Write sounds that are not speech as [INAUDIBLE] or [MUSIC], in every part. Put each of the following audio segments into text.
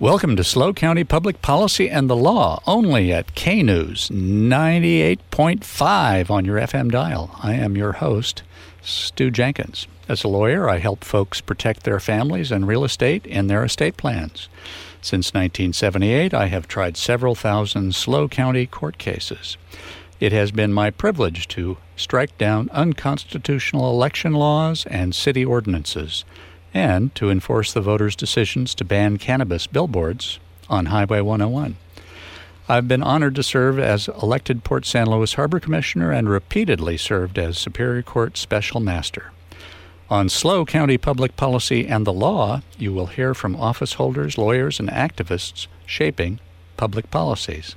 Welcome to SLO County Public Policy and the Law, only at K News 98.5 on your FM dial. I am your host, Stew Jenkins. As a lawyer, I help folks protect their families and real estate in their estate plans. Since 1978, I have tried several thousand SLO County court cases. It has been my privilege to strike down unconstitutional election laws and city ordinances and to enforce the voters' decisions to ban cannabis billboards on Highway 101. I've been honored to serve as elected Port San Luis Harbor Commissioner and repeatedly served as Superior Court Special Master. On SLO County Public Policy and the Law, you will hear from office holders, lawyers, and activists shaping public policies.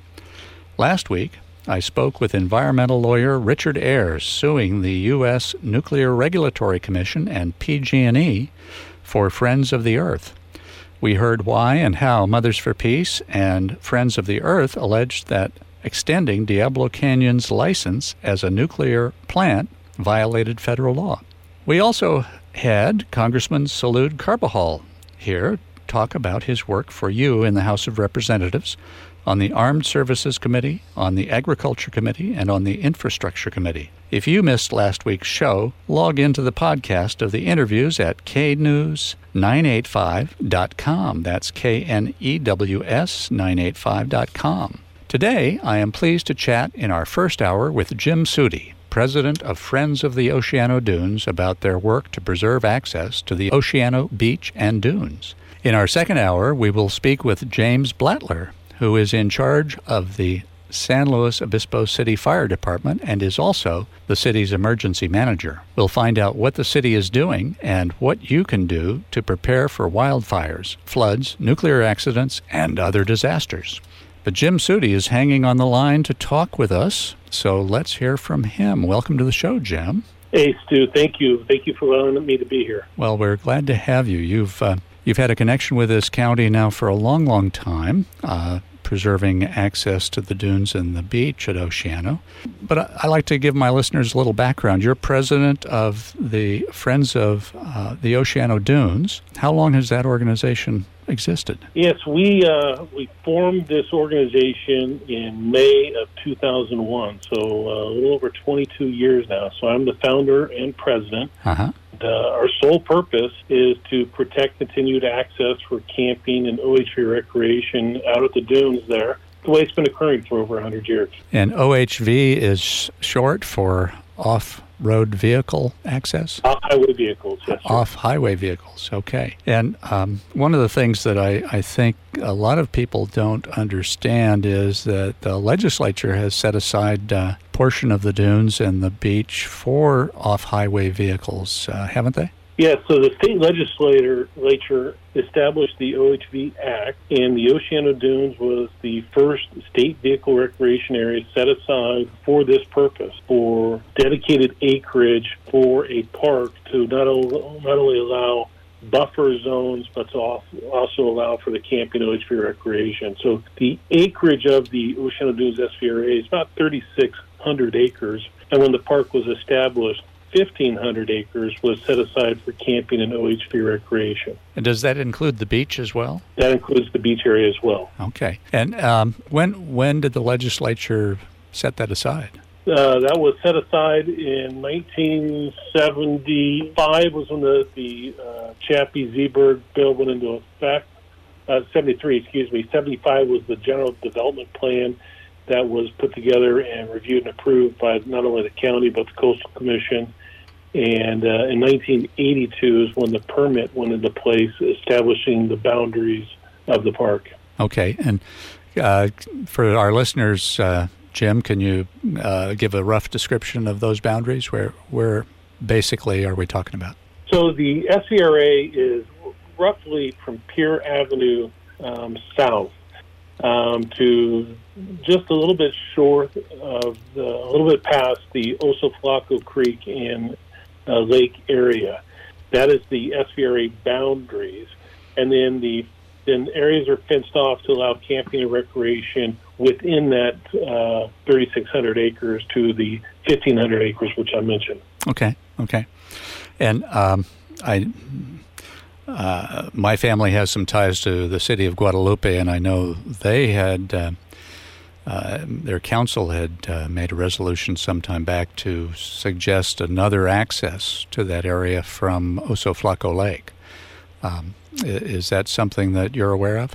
Last week, I spoke with environmental lawyer Richard Ayres suing the U.S. Nuclear Regulatory Commission and PG&E for Friends of the Earth. We heard why and how Mothers for Peace and Friends of the Earth alleged that extending Diablo Canyon's license as a nuclear plant violated federal law. We also had Congressman Salud Carbajal here talk about his work for you in the House of Representatives on the Armed Services Committee, on the Agriculture Committee, and on the Infrastructure Committee. If you missed last week's show, log into the podcast of the interviews at knews985.com. That's K N E W S 985.com. Today, I am pleased to chat in our first hour with Jim Suty, president of Friends of the Oceano Dunes, about their work to preserve access to the Oceano Beach and dunes. In our second hour, we will speak with James Blattler, who is in charge of the San Luis Obispo City Fire Department and is also the city's emergency manager. We'll find out what the city is doing and what you can do to prepare for wildfires, floods, nuclear accidents, and other disasters. But Jim Suty is hanging on the line to talk with us, so let's hear from him. Welcome to the show, Jim. Hey, Stew. Thank you. Thank you for allowing me to be here. Well, we're glad to have you. You've uh, you've had a connection with this county now for a long, long time. Uh, preserving access to the dunes and the beach at Oceano. But I, I like to give my listeners a little background. You're president of the Friends of uh, the Oceano Dunes. How long has that organization existed? Yes, we uh, we formed this organization in May of 2001, so uh, a little over 22 years now. So I'm the founder and president. Uh-huh. Uh, our sole purpose is to protect continued access for camping and OHV recreation out at the dunes there, the way it's been occurring for over 100 years. And OHV is short for off road vehicle access? Off highway vehicles, yes. Off highway vehicles, okay. And um, one of the things that I, I think a lot of people don't understand is that the legislature has set aside a portion of the dunes and the beach for off highway vehicles, uh, haven't they? Yes, so the state legislature established the OHV Act, and the Oceano Dunes was the first state vehicle recreation area set aside for this purpose, for dedicated acreage for a park to not, o- not only allow buffer zones, but to also allow for the camping OHV recreation. So the acreage of the Oceano Dunes SVRA is about 3,600 acres, and when the park was established, 1,500 acres was set aside for camping and OHV recreation. And does that include the beach as well? That includes the beach area as well. Okay. And um, when when did the legislature set that aside? Uh, that was set aside in 1975 was when the, the uh, Chappie-Z'berg bill went into effect. Uh, 73, excuse me. 75 was the general development plan that was put together and reviewed and approved by not only the county but the coastal commission and uh, in 1982 is when the permit went into place, establishing the boundaries of the park. Okay, and uh, for our listeners, uh, Jim, can you uh, give a rough description of those boundaries? Where, where basically are we talking about? So the SVRA is roughly from Pier Avenue um, south um, to just a little bit short of the, a little bit past the Oso Flaco Creek and uh, Lake area. That is the SVRA boundaries, and then the then areas are fenced off to allow camping and recreation within that uh, 3,600 acres to the 1,500 acres, which I mentioned. Okay, okay, and um, I. Uh, my family has some ties to the city of Guadalupe, and I know they had uh, their council had uh, made a resolution some time back to suggest another access to that area from Oso Flaco Lake. Um, is that something that you're aware of?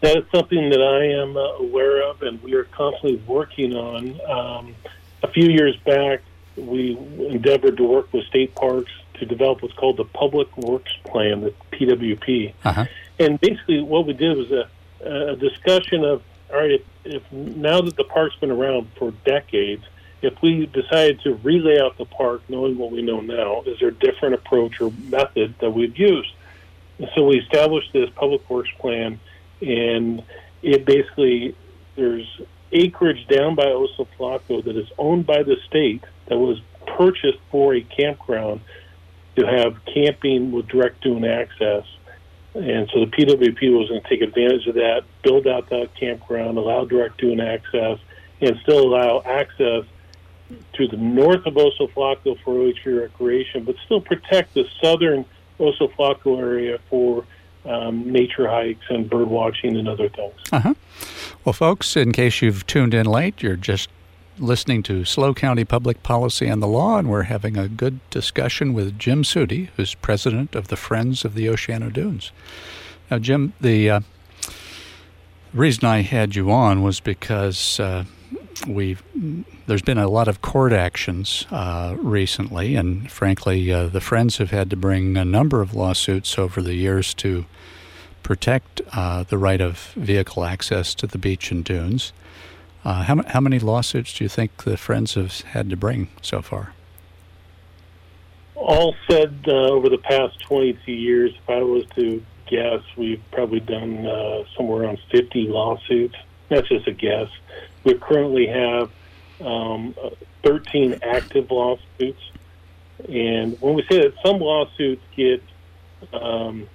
That is something that I am uh, aware of, and we are constantly working on. Um, a few years back, we endeavored to work with state parks to develop what's called the Public Works Plan, the PWP. Uh-huh. And basically, what we did was a, a discussion of all right, if, if now that the park's been around for decades, if we decided to relay out the park knowing what we know now, is there a different approach or method that we'd use? And so we established this public works plan, and it basically there's acreage down by Oso Flaco that is owned by the state that was purchased for a campground to have camping with direct dune access. And so the PWP was going to take advantage of that, build out that campground, allow direct dune access, and still allow access to the north of Oso Flaco for OHV recreation, but still protect the southern Oso Flaco area for um, nature hikes and bird watching and other things. Uh-huh. Well, folks, in case you've tuned in late, you're just listening to SLO County Public Policy and the Law, and we're having a good discussion with Jim Suty, who's president of the Friends of the Oceano Dunes. Now, Jim, the uh, reason I had you on was because uh, we've there's been a lot of court actions uh, recently, and frankly, uh, the Friends have had to bring a number of lawsuits over the years to protect uh, the right of vehicle access to the beach and dunes. Uh, how, how many lawsuits do you think the Friends have had to bring so far? All said, uh, over the past 22 years, if I was to guess, we've probably done uh, somewhere around 50 lawsuits. That's just a guess. We currently have um, 13 active lawsuits. And when we say that some lawsuits get um,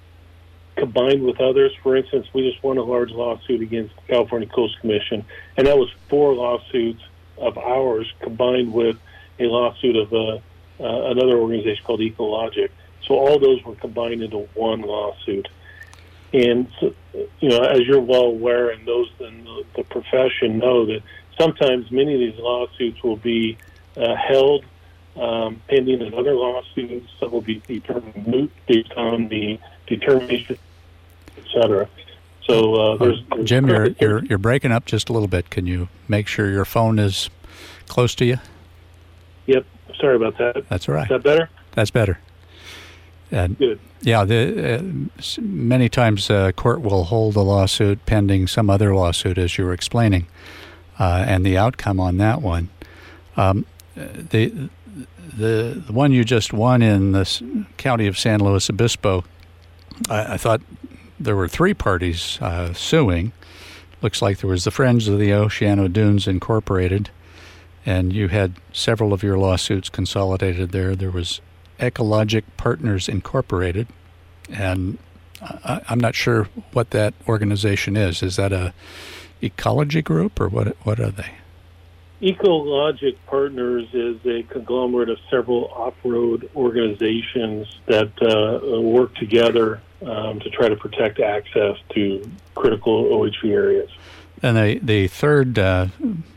combined with others. For instance, we just won a large lawsuit against the California Coast Commission, and that was four lawsuits of ours combined with a lawsuit of uh, uh, another organization called Ecologic. So all those were combined into one lawsuit. And so, you know, as you're well aware, and those in the, the profession know that sometimes many of these lawsuits will be uh, held um, pending another lawsuit. Some will be determined moot based on the determination, etc. So uh, there's, there's Jim, you're, you're you're breaking up just a little bit. Can you make sure your phone is close to you? Yep. Sorry about that. That's all right. Is that better? That's better. And Good. yeah, the, uh, many times uh, court will hold a lawsuit pending some other lawsuit, as you were explaining, uh, and the outcome on that one. Um, the, the the one you just won in the county of San Luis Obispo, I, I thought there were three parties uh, suing. Looks like there was the Friends of the Oceano Dunes Incorporated, and you had several of your lawsuits consolidated there. There was Ecologic Partners Incorporated, and I, I'm not sure what that organization is. Is that a ecology group or what? What are they? Ecologic Partners is a conglomerate of several off-road organizations that uh, work together um, to try to protect access to critical OHV areas. And the the third uh,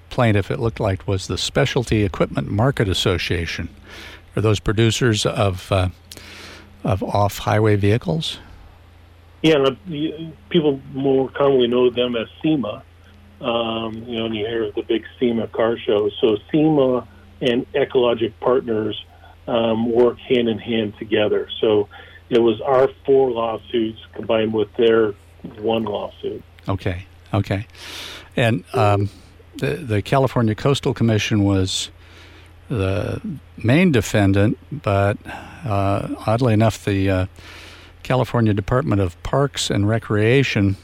plaintiff, it looked like, was the Specialty Equipment Market Association. Are those producers of uh, of off highway vehicles? Yeah, uh, people more commonly know them as SEMA. Um, you know, and you hear the big SEMA car show. So SEMA and Ecologic Partners um, work hand in hand together. So it was our four lawsuits combined with their one lawsuit. Okay, okay. And um, the the California Coastal Commission was the main defendant, but uh, oddly enough, the uh, California Department of Parks and Recreation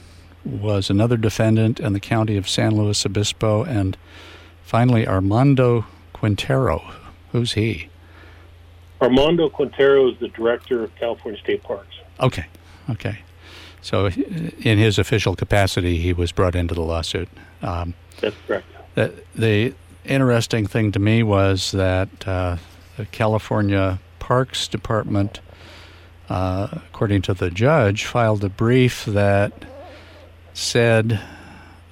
was another defendant, in the county of San Luis Obispo, and finally Armando Quintero. Who's he? Armando Quintero is the director of California State Parks. Okay, okay. So, in his official capacity, he was brought into the lawsuit. Um, That's correct. The, the, interesting thing to me was that uh, the California Parks Department, uh, according to the judge, filed a brief that said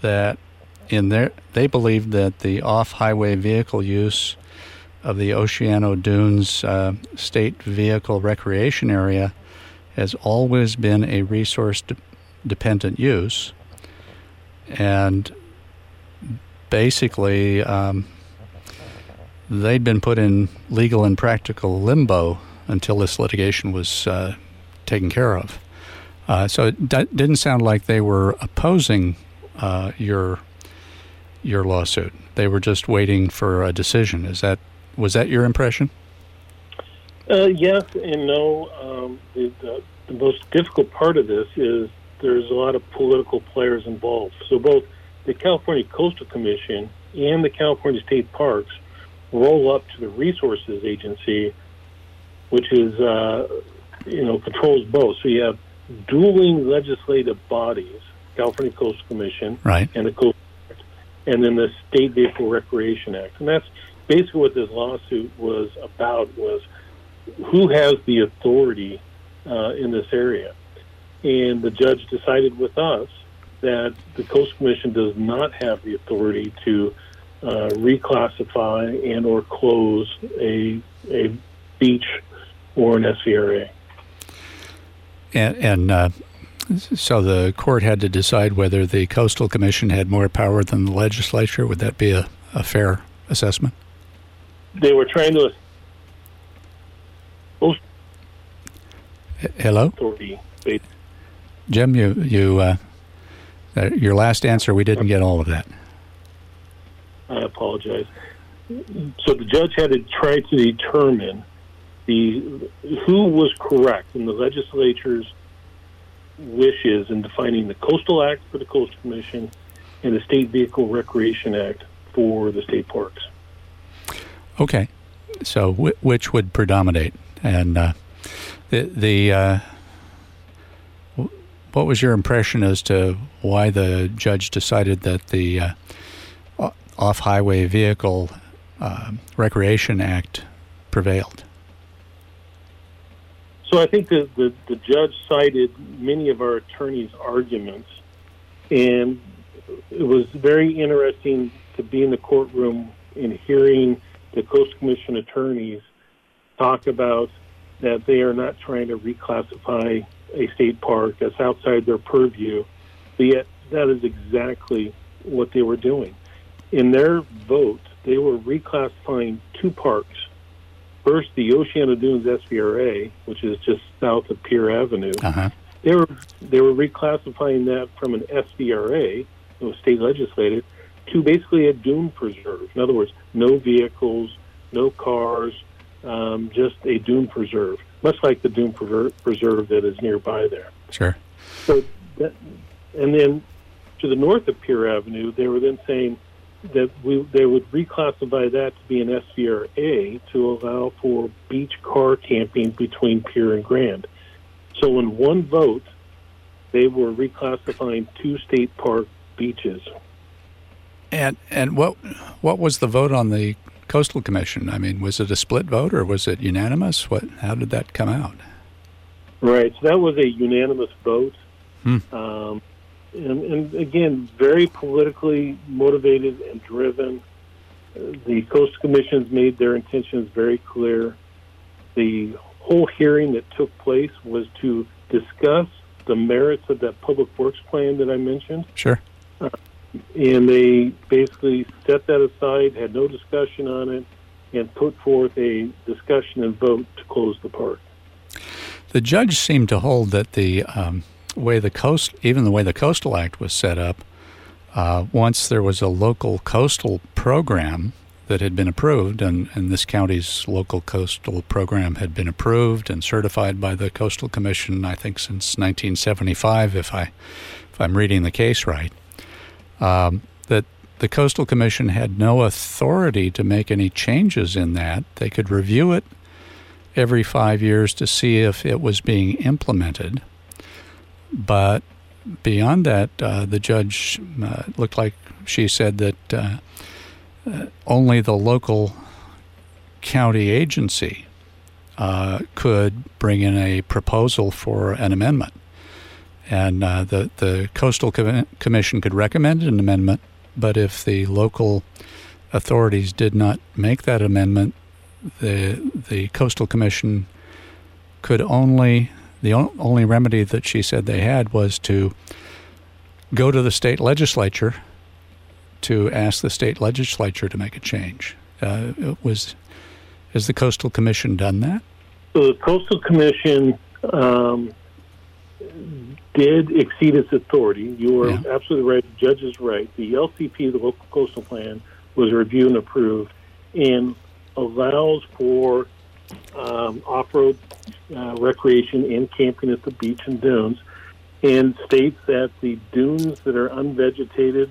that in their they believed that the off-highway vehicle use of the Oceano Dunes uh, State Vehicle Recreation Area has always been a resource de- dependent use, and basically um, they'd been put in legal and practical limbo until this litigation was uh, taken care of. Uh, so it d- didn't sound like they were opposing uh, your your lawsuit. They were just waiting for a decision. Is that was that your impression? Uh, yes and no. Um, the, the, the most difficult part of this is there's a lot of political players involved. So both the California Coastal Commission and the California State Parks roll up to the Resources Agency, which is uh, you know controls both. So you have dueling legislative bodies, California Coastal Commission right. and the Coast Act, and then the State Vehicle Recreation Act, and that's basically what this lawsuit was about. Was who has the authority uh, in this area? And the judge decided with us that the Coastal Commission does not have the authority to uh, reclassify and or close a a beach or an SVRA. And, and uh, so the court had to decide whether the Coastal Commission had more power than the legislature. Would that be a, a fair assessment? They were trying to. Hello, authority. Jim. You you uh, uh, your last answer. We didn't get all of that. I apologize. So the judge had to try to determine the who was correct in the legislature's wishes in defining the Coastal Act for the Coastal Commission and the State Vehicle Recreation Act for the state parks. Okay, so w- which would predominate? And uh, the the uh, what was your impression as to why the judge decided that the uh, off-highway vehicle uh, recreation act prevailed? So I think the, the judge cited many of our attorneys' arguments, and it was very interesting to be in the courtroom and hearing the Coast Commission attorneys talk about that they are not trying to reclassify a state park that's outside their purview, but yet that is exactly what they were doing. In their vote, they were reclassifying two parks. First, the Oceano Dunes SVRA, which is just south of Pier Avenue. Uh-huh. They were they were reclassifying that from an SVRA, it was state legislated, to basically a dune preserve. In other words, no vehicles, no cars, um, just a dune preserve, much like the dune preserve that is nearby there. Sure. So, that, and then to the north of Pier Avenue, they were then saying that we they would reclassify that to be an SVRA to allow for beach car camping between Pier and Grand. So, in one vote, they were reclassifying two state park beaches. And and what what was the vote on the coastal commission? I mean, was it a split vote or was it unanimous? What how did that come out? Right. So that was a unanimous vote. Hmm. Um, and, and, again, very politically motivated and driven. The Coastal Commission's made their intentions very clear. The whole hearing that took place was to discuss the merits of that public works plan that I mentioned. Sure. Uh, and they basically set that aside, had no discussion on it, and put forth a discussion and vote to close the park. The judge seemed to hold that the um, way the coast, even the way the Coastal Act was set up, uh, once there was a local coastal program, that had been approved, and, and this county's local coastal program had been approved and certified by the Coastal Commission, I think, since 1975, if I if I'm reading the case right. Um, that the Coastal Commission had no authority to make any changes in that. They could review it every five years to see if it was being implemented, but beyond that, uh, the judge uh, looked like she said that uh, uh only the local county agency uh, could bring in a proposal for an amendment. And the, the Coastal Com- Commission could recommend an amendment, but if the local authorities did not make that amendment, the, the Coastal Commission could only the only remedy that she said they had was to go to the state legislature to ask the state legislature to make a change. Uh, was has the Coastal Commission done that? So the Coastal Commission um, did exceed its authority. You are yeah. absolutely right. The judge is right. The LCP, the Local Coastal Plan, was reviewed and approved, and allows for um, off-road uh, recreation and camping at the beach and dunes, and states that the dunes that are unvegetated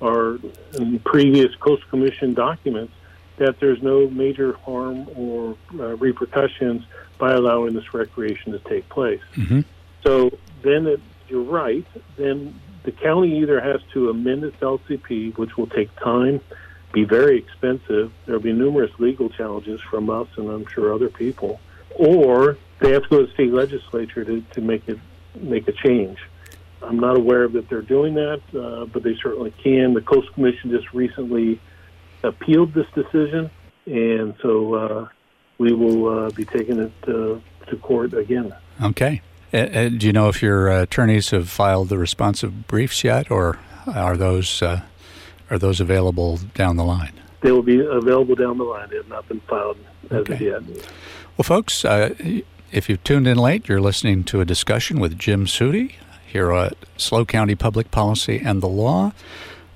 are in previous Coastal Commission documents that there's no major harm or uh, repercussions by allowing this recreation to take place. Mm-hmm. So then it, you're right. Then the county either has to amend its LCP, which will take time, be very expensive. There'll be numerous legal challenges from us and I'm sure other people, or they have to go to the state legislature to, to make it make a change. I'm not aware of that they're doing that, uh, but they certainly can. The Coastal Commission just recently appealed this decision, and so uh, we will uh, be taking it uh, to court again. Okay. Uh, uh, do you know if your attorneys have filed the responsive briefs yet, or are those are those available down the line? They will be available down the line. They have not been filed as okay. of yet. Well, folks, if you've tuned in late, you're listening to a discussion with Jim Suty here at SLO County Public Policy and the Law.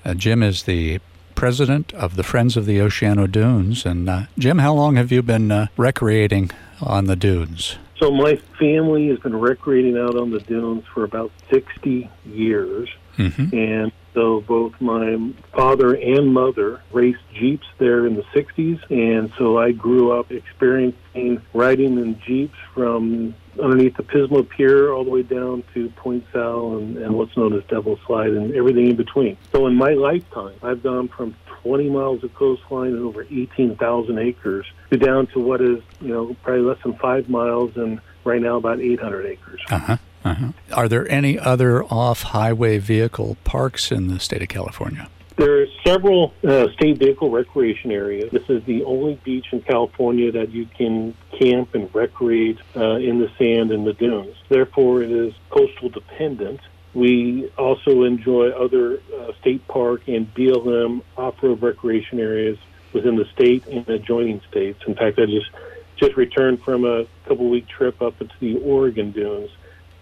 Uh, Jim is the president of the Friends of the Oceano Dunes. And uh, Jim, how long have you been uh, recreating on the dunes? So my family has been recreating out on the dunes for about 60 years. Mm-hmm. And so both my father and mother raced Jeeps there in the 60s. And so I grew up experiencing riding in Jeeps from underneath the Pismo Pier all the way down to Point Sal and, and what's known as Devil's Slide and everything in between. So in my lifetime, I've gone from 20 miles of coastline and over 18,000 acres to down to what is, you know, probably less than five miles and right now about 800 acres. Uh-huh. Uh-huh. Are there any other off highway vehicle parks in the state of California? There are several uh, state vehicle recreation areas. This is the only beach in California that you can camp and recreate uh, in the sand and the dunes. Therefore, it is coastal dependent. We also enjoy other uh, state park and BLM off-road recreation areas within the state and adjoining states. In fact, I just just returned from a couple-week trip up into the Oregon dunes,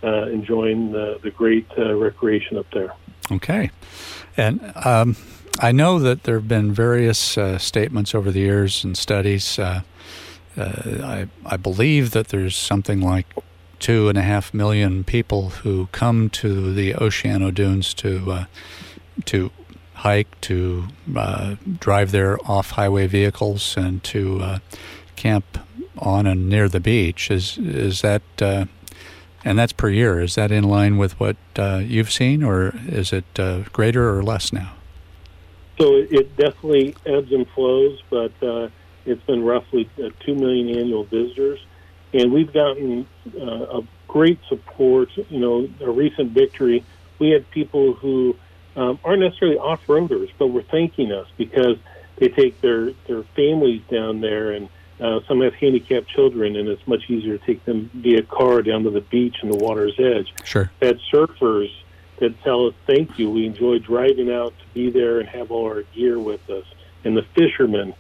uh, enjoying the, the great uh, recreation up there. Okay. And um, I know that there have been various uh, statements over the years and studies. Uh, uh, I, I believe that there's something like two and a half million people who come to the Oceano Dunes to uh, to hike, to drive their off-highway vehicles, and to camp on and near the beach. Is is that and that's per year. Is that in line with what uh, you've seen, or is it uh, greater or less now? So it definitely ebbs and flows, but uh, it's been roughly uh, 2 million annual visitors. And we've gotten uh, a great support. You know, a recent victory, we had people who um, aren't necessarily off roaders, but were thanking us because they take their, their families down there and uh, some have handicapped children, and it's much easier to take them via car down to the beach and the water's edge. Sure. That surfers that tell us thank you. We enjoy driving out to be there and have all our gear with us. And the fishermen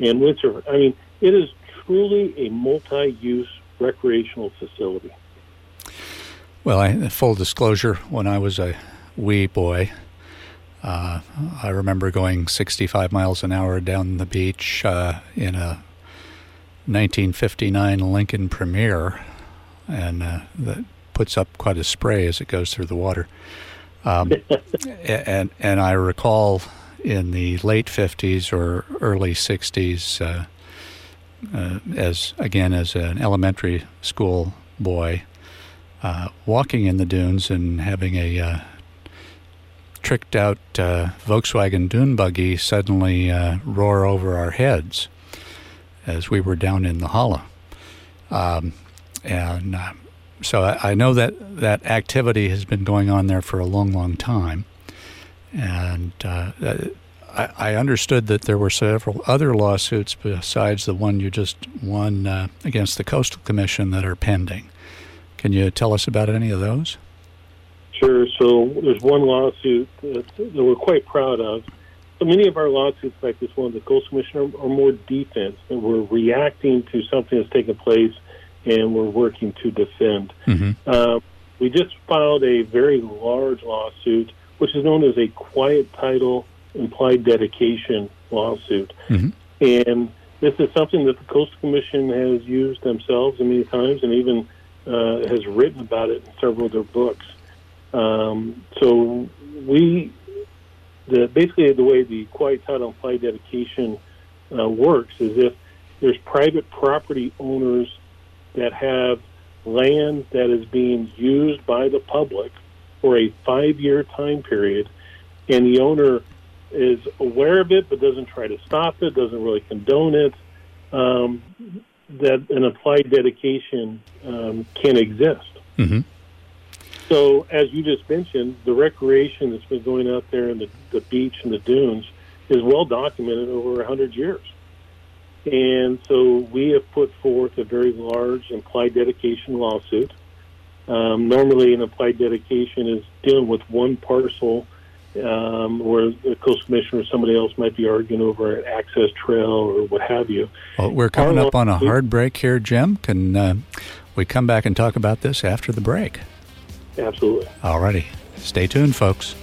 and windsurfers. I mean, it is truly a multi-use recreational facility. Well, I, full disclosure, when I was a wee boy, Uh, I remember going 65 miles an hour down the beach uh, in a 1959 Lincoln Premier, and uh, that puts up quite a spray as it goes through the water. Um, [LAUGHS] and and I recall in the late 50s or early 60s, uh, uh, as again as an elementary school boy, uh, walking in the dunes and having a uh, tricked out uh, Volkswagen dune buggy suddenly uh, roar over our heads as we were down in the hollow. Um, and uh, so I, I, know that that activity has been going on there for a long, long time. And uh, I, I, understood that there were several other lawsuits besides the one you just won uh, against the Coastal Commission that are pending. Can you tell us about any of those? Sure. So there's one lawsuit that, that we're quite proud of. So many of our lawsuits, like this one, the Coastal Commission, are, are more defense, and we're reacting to something that's taken place, and we're working to defend. Mm-hmm. Uh, we just filed a very large lawsuit, which is known as a quiet title implied dedication lawsuit, mm-hmm. and this is something that the Coastal Commission has used themselves many times, and even uh, has written about it in several of their books. Um, so we, the, basically the way the quiet title implied dedication uh, works is if there's private property owners that have land that is being used by the public for a five-year time period, and the owner is aware of it but doesn't try to stop it, doesn't really condone it, um, that an implied dedication um, can exist. Mm-hmm. So, as you just mentioned, the recreation that's been going out there in the, the beach and the dunes is well documented over 100 years. And so we have put forth a very large implied dedication lawsuit. Um, normally, an implied dedication is dealing with one parcel, um, where the Coast commission or somebody else might be arguing over an access trail or what have you. Well, we're coming Our up on a hard break here, Jim. Can uh, we come back and talk about this after the break? Absolutely. All righty. Stay tuned, folks.